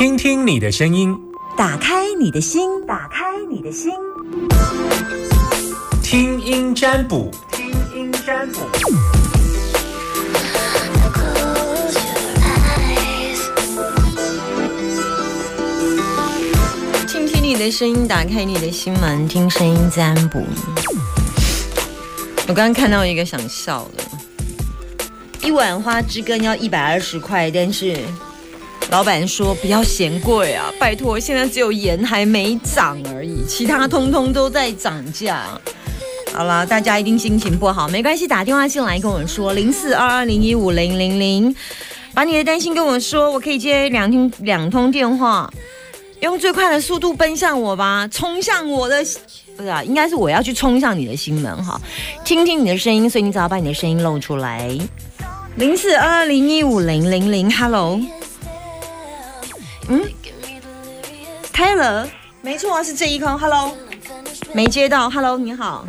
听听你的声音，打开你的心，打开你的心，听音占卜，听音占卜。听听你的声音，打开你的心门，听声音占卜。我刚刚看到一个想笑的，一碗花枝羹要一百二十块，但是老板说不要嫌贵啊，拜托，现在只有盐还没涨而已，其他通通都在涨价。好了，大家一定心情不好，没关系，打电话进来跟我说零四二二零一五零零零，把你的担心跟我说，我可以接两通两通电话，用最快的速度奔向我吧，冲向我的，不是啊，应该是我要去冲向你的心门哈，听听你的声音，所以你只要把你的声音露出来，零四二二零一五零零零，Hello，嗯，Taylor，没错啊，是这一空，Hello，没接到，Hello，你好。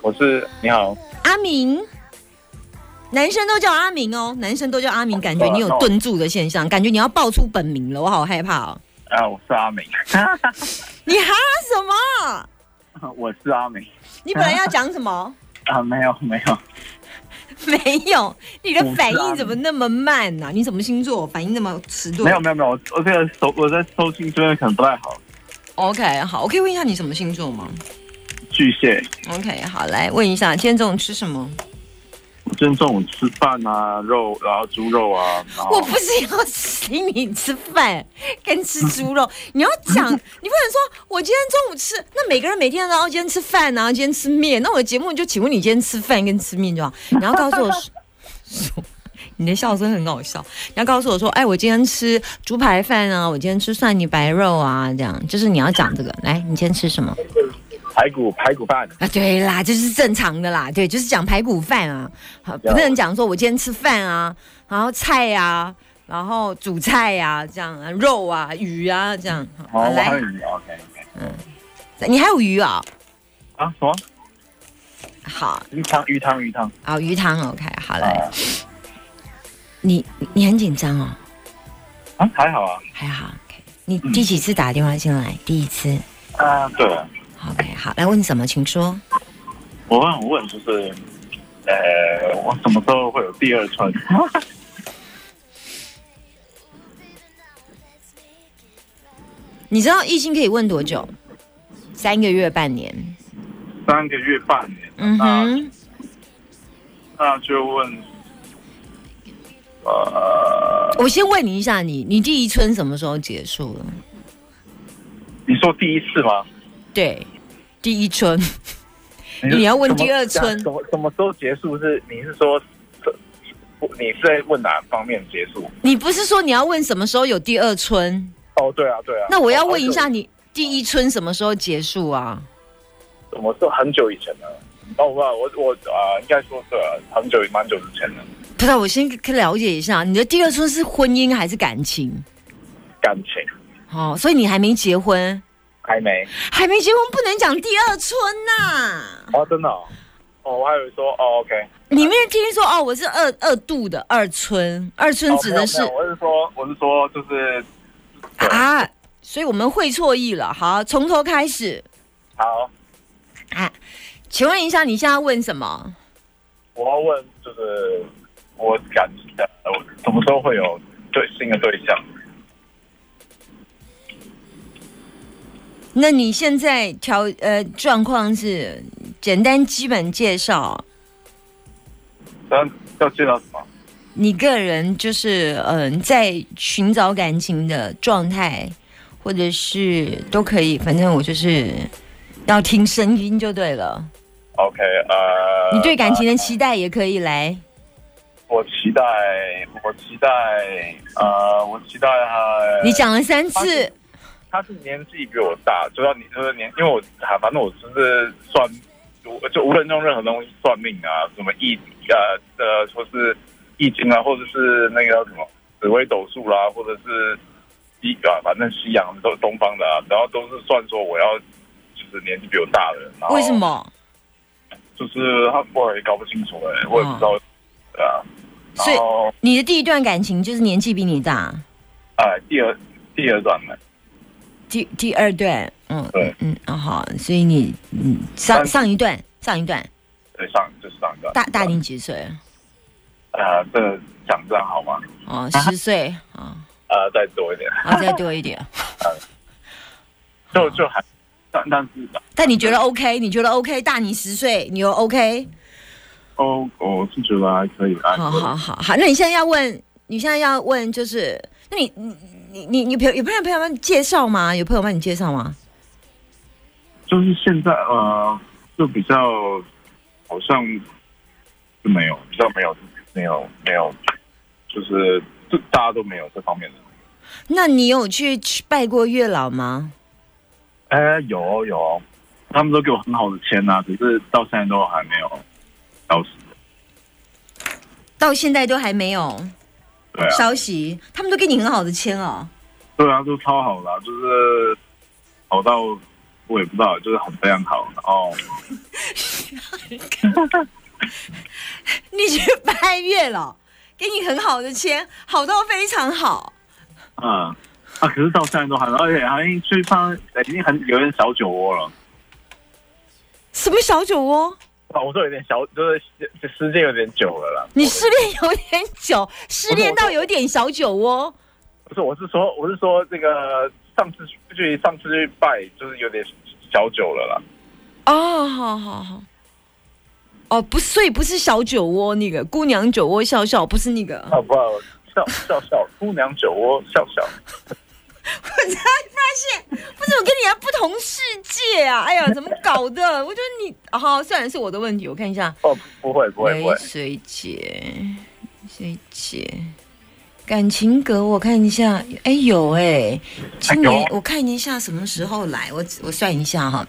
我是你好，阿明，男生都叫阿明哦，男生都叫阿明，感觉你有顿住的现象，感觉你要爆出本名了，我好害怕哦。啊，我是阿明，你哈什么？我是阿明，你本来要讲什么？啊，没有没有，没有，你的反应怎么那么慢呢、你什么星座？反应那么迟钝？没有没有没有，我我这个收我在收信这边可能不太好。OK，好，我可以问一下你什么星座吗巨蟹，？OK，好，来问一下，今天中午吃什么？今天中午吃饭啊，肉，然后猪肉啊，我不是要请你吃饭跟吃猪肉，你要讲，你不能说我今天中午吃，那每个人每天都要今天吃饭啊，今天吃面，那我的节目就请问你今天吃饭跟吃面就好，你要告诉我，说你的笑声很好笑，你要告诉我说，哎，我今天吃猪排饭啊，我今天吃蒜泥白肉啊，这样。就是你要讲这个，来，你今天吃什么？排骨排骨饭，啊，对啦，就是正常的啦，对，就是讲排骨饭啊，好不能讲说我今天吃饭啊，然后菜啊，然后煮菜呀、这样啊，肉啊，鱼啊，这样。好还来，有鱼，OK OK，你还有鱼啊、啊什么？好，鱼汤鱼汤鱼汤，好鱼汤，OK，好嘞，啊。你你很紧张哦，啊还好啊，还好，OK，你第几次打电话进来？第一次。啊对了，，OK，好，来问什么，请说。我想问就是，呃，我什么时候会有第二春？你知道异性可以问多久？三个月、半年。三个月半年，嗯哼，那就问，呃，我先问你一下你，你第一春什么时候结束了？你说第一次吗？对，第一春。你要问第二春什么什么时候结束是？你是说，你是在问哪方面结束？你不是说你要问什么时候有第二春？哦，对啊，对啊。那我要问一下哦，你第一春什么时候结束啊？什么时候很久以前了？哦，我我我啊、应该说对啊，很久蛮久之前了。不是，我先可以了解一下，你的第二春是婚姻还是感情？感情哦，所以你还没结婚，还没还没结婚不能讲第二春呐、哦，真的哦，哦我还以为说哦，OK，你没有听说哦？我是二二度的二春，二春哦指的是、我是说我是说就是啊，所以我们会错意了。好，从头开始好，啊，请问一下，你现在问什么？我要问就是我感觉，我什么时候会有对新的对象？那你现在条呃状况是简单基本介绍，要要介绍什么？你个人就是嗯、呃在寻找感情的状态，或者是都可以，反正我就是要听声音就对了。OK，呃，你对感情的期待也可以来。我期待，我期待，呃，我期待他。你讲了三次，他是年纪比我大，就要你就是年，因为我啊，反正我就是算，我就无论用任何东西算命啊，什么易呃呃，说是易经啊，或者是那个什么紫微斗数啦、或者是西啊，反正西洋都东方的啊，然后都是算说我要就是年纪比我大的人，然后为什？么？就是他我也搞不清楚哎、我也不知道，对啊。所以你的第一段感情就是年纪比你大，哎，第二第二段呢，第第二段，嗯，对嗯，哦好，所以你嗯上上一段上一段对上就是上一段。大大你几岁？呃，这个讲这样好吗？哦，十岁啊，呃，再多一点，啊再多一点。就就还，但但是但你觉得 OK？你觉得 OK？大你十岁，你又 OK？哦，我是觉得还可以啊。好好好好，那你现在要问，你现在要问就是，那你你你你你朋友有朋友朋友帮你介绍吗？有朋友帮你介绍吗？就是现在呃，就比较好像就没有，比较没有没有没有，就是就大家都没有这方面的。那你有去拜过月老吗？哎，有哦有哦，他们都给我很好的签呐、只是到现在都还没有消息。到现在都还没有对啊，消息，他们都给你很好的签哦。对啊，都超好的啊、就是好到我也不知道，就是很非常好。然后 你去拜月了，给你很好的签，好到非常好。嗯啊，可是到现在都还而且还去上已经很有点小酒窝了。什么小酒窝？啊，我说有点小，就是时间有点久了啦。你失恋有点久，失恋到有点小酒窝。不是，我是说，我是说这个上次去上次去拜，就是有点小酒了啦。哦，好好好。哦，不，所以不是小酒窝那个姑娘酒窝笑笑，不是那个。啊，不，笑笑笑，姑娘酒窝笑笑。我才发现，不是我跟你还不同世界啊！哎呀，怎么搞的？我觉得你好，虽然是我的问题，我看一下。哦，不会不会不会喂，，水姐，水姐，感情格，我看一下，哎有哎，今年有我看一下什么时候来，我我算一下哈，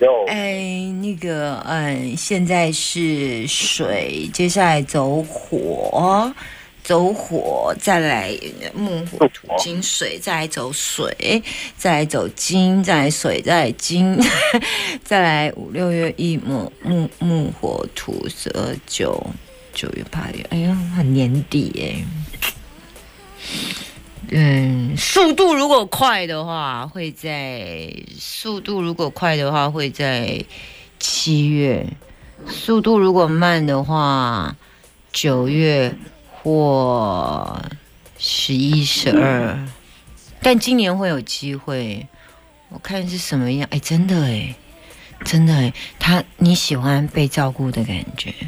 有哎那个嗯，现在是水，接下来走火。走火，再来木火土金水，再来走水，再来走金，再来水，再来金，再来五六月一木木木火土十二九九月八月，哎呀，很年底哎。嗯，速度如果快的话，会在速度如果快的话会在七月，速度如果慢的话，九月或十一、十二。但今年会有机会，我看是什么样？哎，真的哎，真的哎，他你喜欢被照顾的感觉？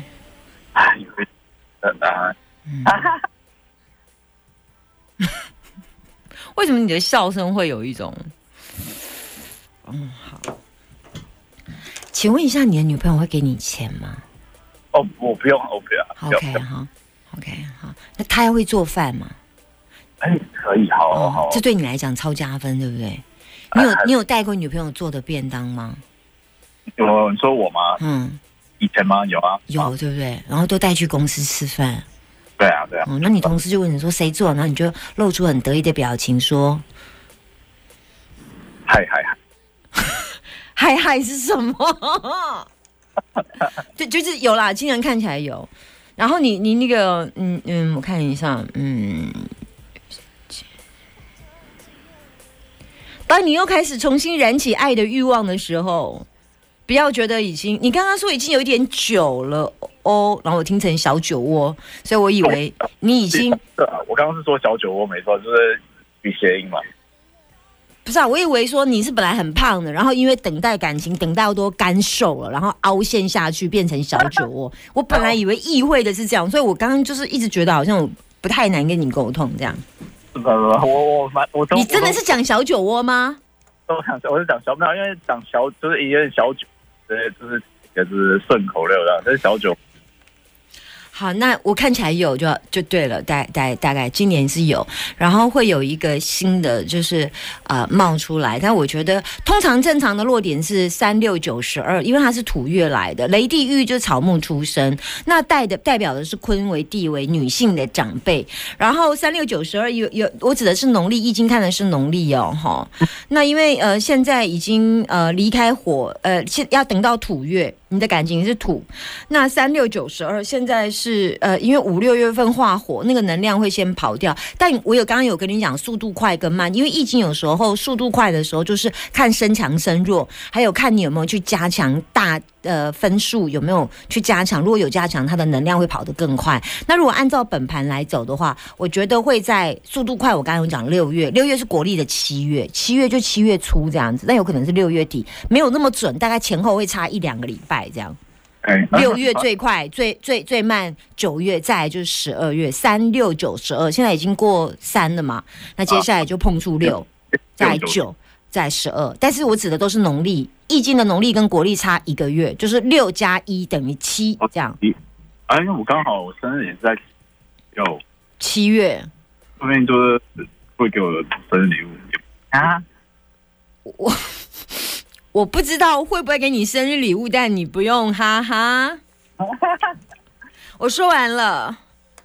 为什么你的笑声会有一种？嗯，好。请问一下，你的女朋友会给你钱吗哦，我不用，我不要，？OK 不要好，OK 好。那他还会做饭吗？哎，可以，好好这对你来讲超加分，对不对？你有你有带过女朋友做的便当吗？有你说我吗？嗯，以前吗？有啊，有，对不对？然后都带去公司吃饭。对啊，对啊，哦，那你同事就问你说谁做，然后你就露出很得意的表情说嗨嗨嗨，：“嗨 嗨是什么？” 对，就是有啦，今年看起来有。然后你你那个嗯嗯，我看一下，嗯，当你又开始重新燃起爱的欲望的时候，不要觉得已经，你刚刚说已经有一点久了哦，然后我听成小酒窝，所以我以为你已经是啊，我刚刚是说小酒窝没错，就是语谐音嘛。不是啊，我以为说你是本来很胖的，然后因为等待感情等到都干瘦了，然后凹陷下去变成小酒窝。我本来以为意会的是这样，所以我刚刚就是一直觉得好像我不太难跟你沟通这样。不不不，我我蛮我都你真的是讲小酒窝吗？都想，我是讲小庙，因为讲小就是有点小酒，对，就是也是顺口溜的，这是小酒好，那我看起来有就就对了，大大大概今年是有，然后会有一个新的就是呃冒出来，但我觉得通常正常的落点是三六九十二，因为它是土月来的，雷地玉就是草木出生，那代的代表的是坤为地为女性的长辈，然后三六九十二有有我指的是农历易经看的是农历哦哈，那因为呃现在已经呃离开火呃现要等到土月。你的感情是土。那三六九十二现在是呃，因为五六月份化火，那个能量会先跑掉。但我有刚刚有跟你讲速度快跟慢，因为易经有时候速度快的时候就是看身强身弱，还有看你有没有去加强大呃分数有没有去加强。如果有加强，它的能量会跑得更快。那如果按照本盘来走的话，我觉得会在速度快。我刚刚有讲六月，六月是国历的七月，七月就七月初这样子，那有可能是六月底，没有那么准，大概前后会差一两个礼拜这样。哎，六月最快，最最最慢九月，再来就是十二月，三六九十二，现在已经过三了嘛，那接下来就碰触六，再来九，再来十二，但是我指的都是农历，易经的农历跟国历差一个月，就是六加一等于七这样，哎，因为我刚好我生日也是在有七月，后面就是会给我的生日礼物。啊，我 我不知道会不会给你生日礼物，但你不用，哈哈。我说完了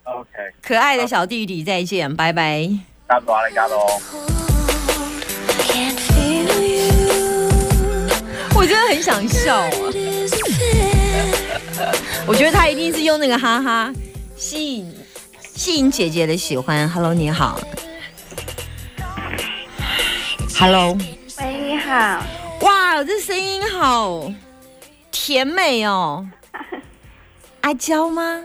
，OK，可爱的小弟弟，再见，拜拜。我真的很想笑啊！我觉得他一定是用那个哈哈吸引吸引姐姐的喜欢。Hello，你好。Hello，喂，你好，哇，这声音好甜美哦。阿娇吗？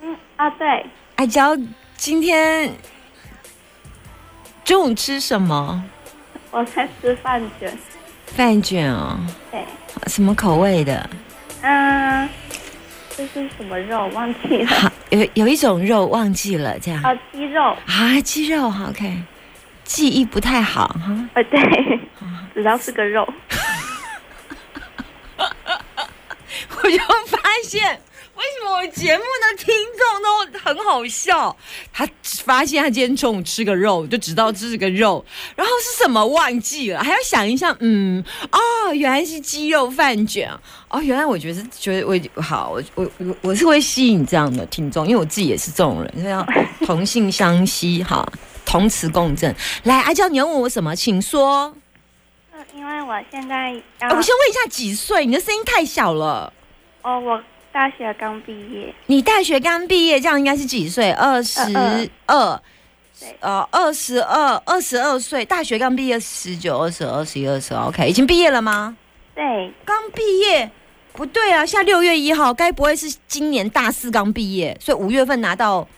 嗯啊，对，阿娇，今天中午吃什么？我在吃饭卷，饭卷哦，对，什么口味的？嗯，这是什么肉？忘记了？好，有有一种肉忘记了，这样。啊，鸡肉，啊，鸡肉好，OK，记忆不太好哈。呃，对，只要是个肉，我就发现，为什么我节目的听众都很好笑？他发现他今天中午吃个肉，就知道这是个肉，然后是什么忘记了，还要想一下，嗯，哦，原来是鸡肉饭卷，哦，原来我觉得是觉得我好，我我我我是会吸引这样的听众，因为我自己也是这种人，所以要同性相吸，哈，同词共振。来，阿娇，你要问我什么？请说。嗯，因为我现在我先问一下几岁？你的声音太小了。哦，我大学刚毕业，你大学刚毕业，这样应该是几岁？二十二。对，呃，二十二，二十二岁，大学刚毕业，十九、二十、二十一、二十，OK，已经毕业了吗？对，刚毕业，不对啊，现在六月一号，该不会是今年大四刚毕业，所以五月份拿到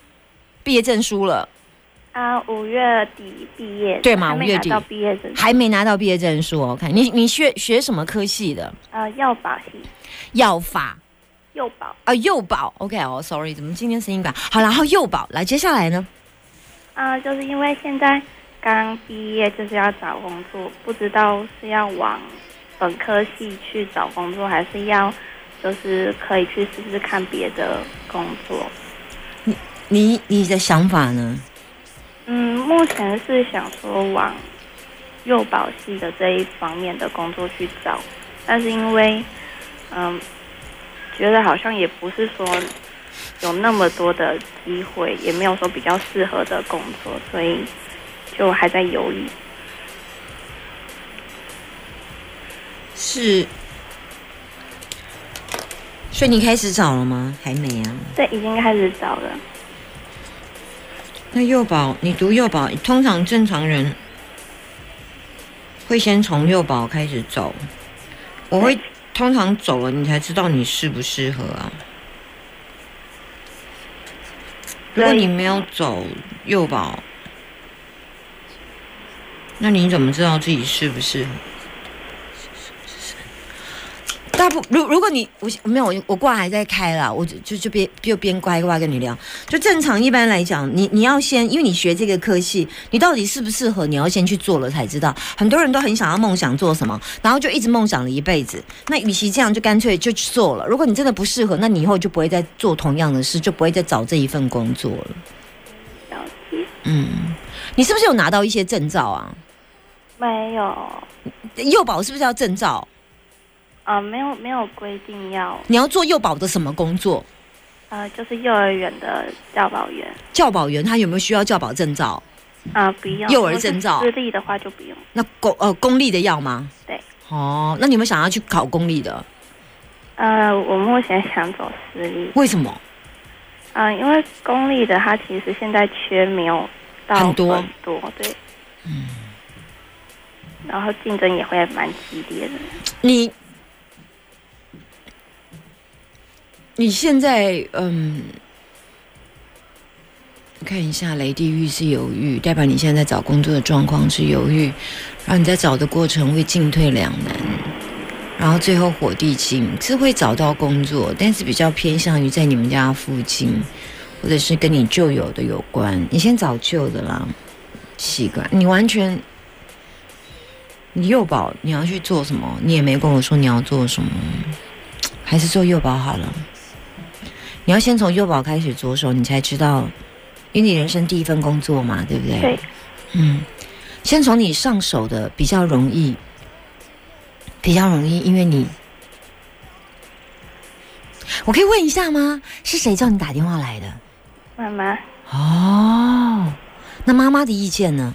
毕业证书了，啊，五月底毕业的，对嘛还没五月底。拿到毕业证书，还没拿到毕业证书？OK，你你学学什么科系的？呃，药法系，药法幼保，啊，幼保，OK 哦，Sorry，怎么今天声音感好？然后幼保，来，接下来呢？啊，就是因为现在刚毕业，就是要找工作，不知道是要往本科系去找工作，还是要就是可以去试试看别的工作。你你的想法呢？嗯，目前是想说往幼保系的这一方面的工作去找，但是因为嗯，觉得好像也不是说有那么多的机会，也没有说比较适合的工作，所以就还在犹豫。是，所以你开始找了吗？还没啊。对，已经开始找了。那幼保，你读幼保，通常正常人会先从幼保开始走。我会通常走了，你才知道你适不适合啊。如果你没有走幼保，那你怎么知道自己适不适合？大部如如果你我我没有我我挂还在开啦，我就就就边就边乖乖跟你聊。就正常一般来讲，你你要先，因为你学这个科系，你到底适不适合，你要先去做了才知道。很多人都很想要梦想做什么，然后就一直梦想了一辈子。那与其这样，就干脆就去做了。如果你真的不适合，那你以后就不会再做同样的事，就不会再找这一份工作了。嗯，你是不是有拿到一些证照啊？没有，幼保是不是要证照？啊，没有没有规定要，你要做幼保的什么工作？呃，就是幼儿园的教保员教保员他有没有需要教保证照？啊，不用。幼儿证照私立的话就不用。那公呃公立的要吗？对。哦，那你们想要去考公立的？呃，我目前想走私立，为什么？嗯、因为公立的它其实现在缺没有到很多很多，对，嗯，然后竞争也会蛮激烈的。你你现在嗯，看一下雷地狱是犹豫，代表你现在在找工作的状况是犹豫，然后你在找的过程会进退两难，然后最后火地金是会找到工作，但是比较偏向于在你们家附近，或者是跟你旧有的有关。你先找旧的啦，习惯你完全。你幼保你要去做什么？你也没跟我说你要做什么，还是做幼保好了。你要先从幼保开始着手，你才知道，因为你人生第一份工作嘛，对不对？对，嗯，先从你上手的比较容易，比较容易，因为你，我可以问一下吗？是谁叫你打电话来的？妈妈，哦，那妈妈的意见呢？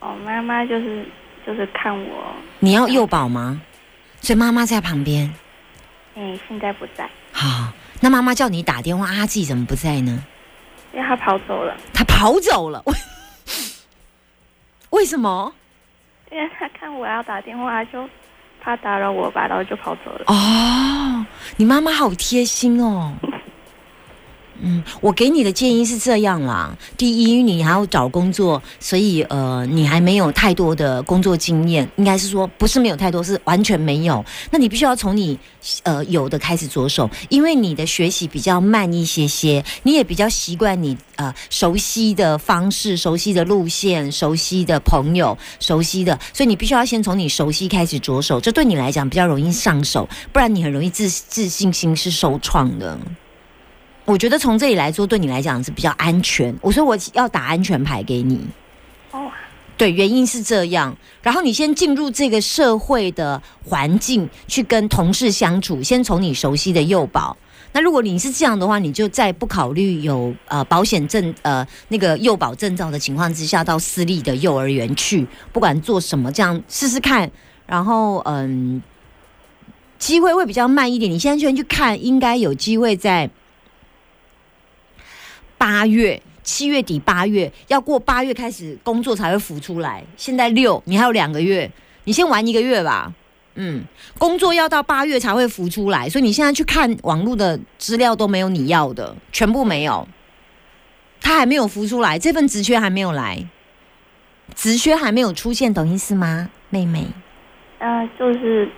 哦，妈妈就是就是看我，你要幼保吗？所以妈妈在旁边。哎，现在不在，好，那妈妈叫你打电话，阿季怎么不在呢？因为他跑走了，他跑走了，为 为什么？因为他看我要打电话，就怕打扰我吧，然后就跑走了。哦，你妈妈好贴心哦。嗯，我给你的建议是这样啦。第一，你还要找工作，所以呃，你还没有太多的工作经验，应该是说不是没有太多，是完全没有。那你必须要从你呃有的开始着手，因为你的学习比较慢一些些，你也比较习惯你呃熟悉的方式、熟悉的路线、熟悉的朋友、熟悉的，所以你必须要先从你熟悉开始着手，这对你来讲比较容易上手，不然你很容易自自信心是受创的。我觉得从这里来说，对你来讲是比较安全。我说我要打安全牌给你，哦，对，原因是这样。然后你先进入这个社会的环境，去跟同事相处，先从你熟悉的幼保。那如果你是这样的话，你就在不考虑有呃保险证呃那个幼保证照的情况之下，到私立的幼儿园去，不管做什么，这样试试看。然后嗯，机会会比较慢一点。你现在先去看，应该有机会在。八月、七月底、八月要过八月开始工作才会浮出来。现在六，你还有两个月，你先玩一个月吧。嗯，工作要到八月才会浮出来，所以你现在去看网络的资料都没有你要的，全部没有，他还没有浮出来，这份职缺还没有来，职缺还没有出现，懂意思吗，妹妹？嗯、就是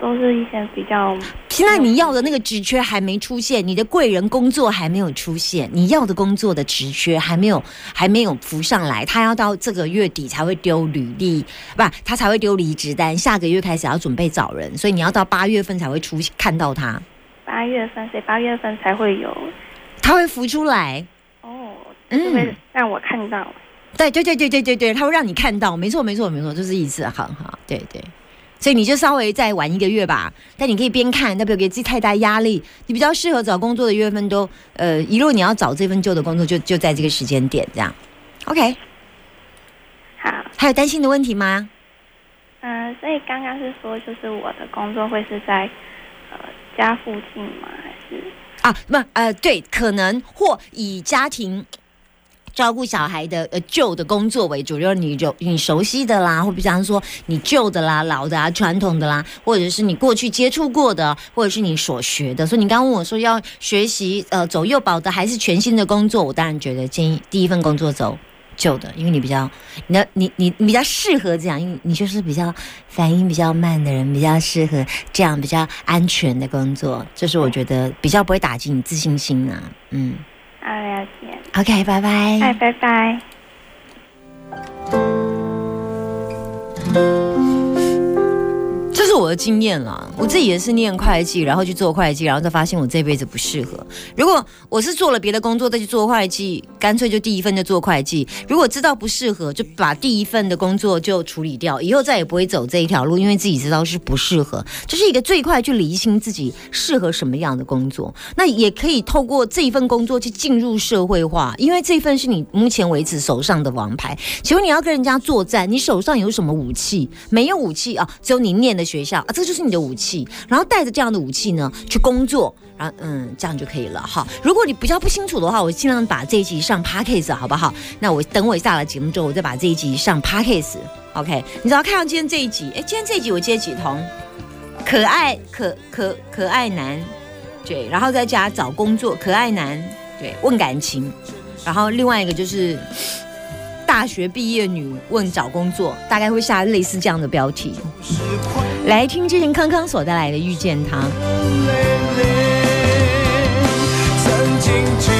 都是一些比较现在你要的那个职缺还没出现，你的贵人工作还没有出现，你要的工作的职缺还没有还没有浮上来，他要到这个月底才会丢履历，不，他才会丢离职单，下个月开始要准备找人，所以你要到八月份才会出看到他，八月份，所以八月份才会有他会浮出来。哦，嗯，让我看到。对对对对对对对，他会让你看到，没错没错没错，就是意思，好好，对对。所以你就稍微再晚一个月吧，但你可以边看，但不要给自己太大压力。你比较适合找工作的月份都，呃，一路你要找这份旧的工作就，就在这个时间点这样。OK，好，还有担心的问题吗？嗯、所以刚刚是说，就是我的工作会是在呃家附近吗？还是啊，不，呃，对，可能或以家庭照顾小孩的呃旧的工作为主，就是你有你熟悉的啦，或比方说你旧的啦、老的啊、传统的啦，或者是你过去接触过的，或者是你所学的。所以你刚问我说要学习呃走幼保的还是全新的工作，我当然觉得建议第一份工作走。旧的，因为你比较，你的你你你比较适合这样，因为你就是比较反应比较慢的人，比较适合这样比较安全的工作，这是我觉得比较不会打击你自信心啊。嗯啊了解？，OK，拜拜。哎，拜拜。我的经验啦，我自己也是念会计，然后去做会计，然后再发现我这辈子不适合。如果我是做了别的工作再去做会计，干脆就第一份就做会计。如果知道不适合，就把第一份的工作就处理掉，以后再也不会走这一条路，因为自己知道是不适合。这是一个最快去厘清自己适合什么样的工作。那也可以透过这一份工作去进入社会化，因为这份是你目前为止手上的王牌。请问你要跟人家作战，你手上有什么武器？没有武器啊，只有你念的学校啊，这就是你的武器，然后带着这样的武器呢去工作，然后嗯，这样就可以了哈。如果你比较不清楚的话，我尽量把这一集上 podcast 好不好？那我等我下了节目之后，我再把这一集上 podcast。OK，你只要看到今天这一集，哎，今天这一集我接几通，可爱可可可爱男，对，然后在家找工作，可爱男，对，问感情，然后另外一个就是大学毕业女问找工作，大概会下类似这样的标题。来听之前康康所带来的《遇见他》。曾经只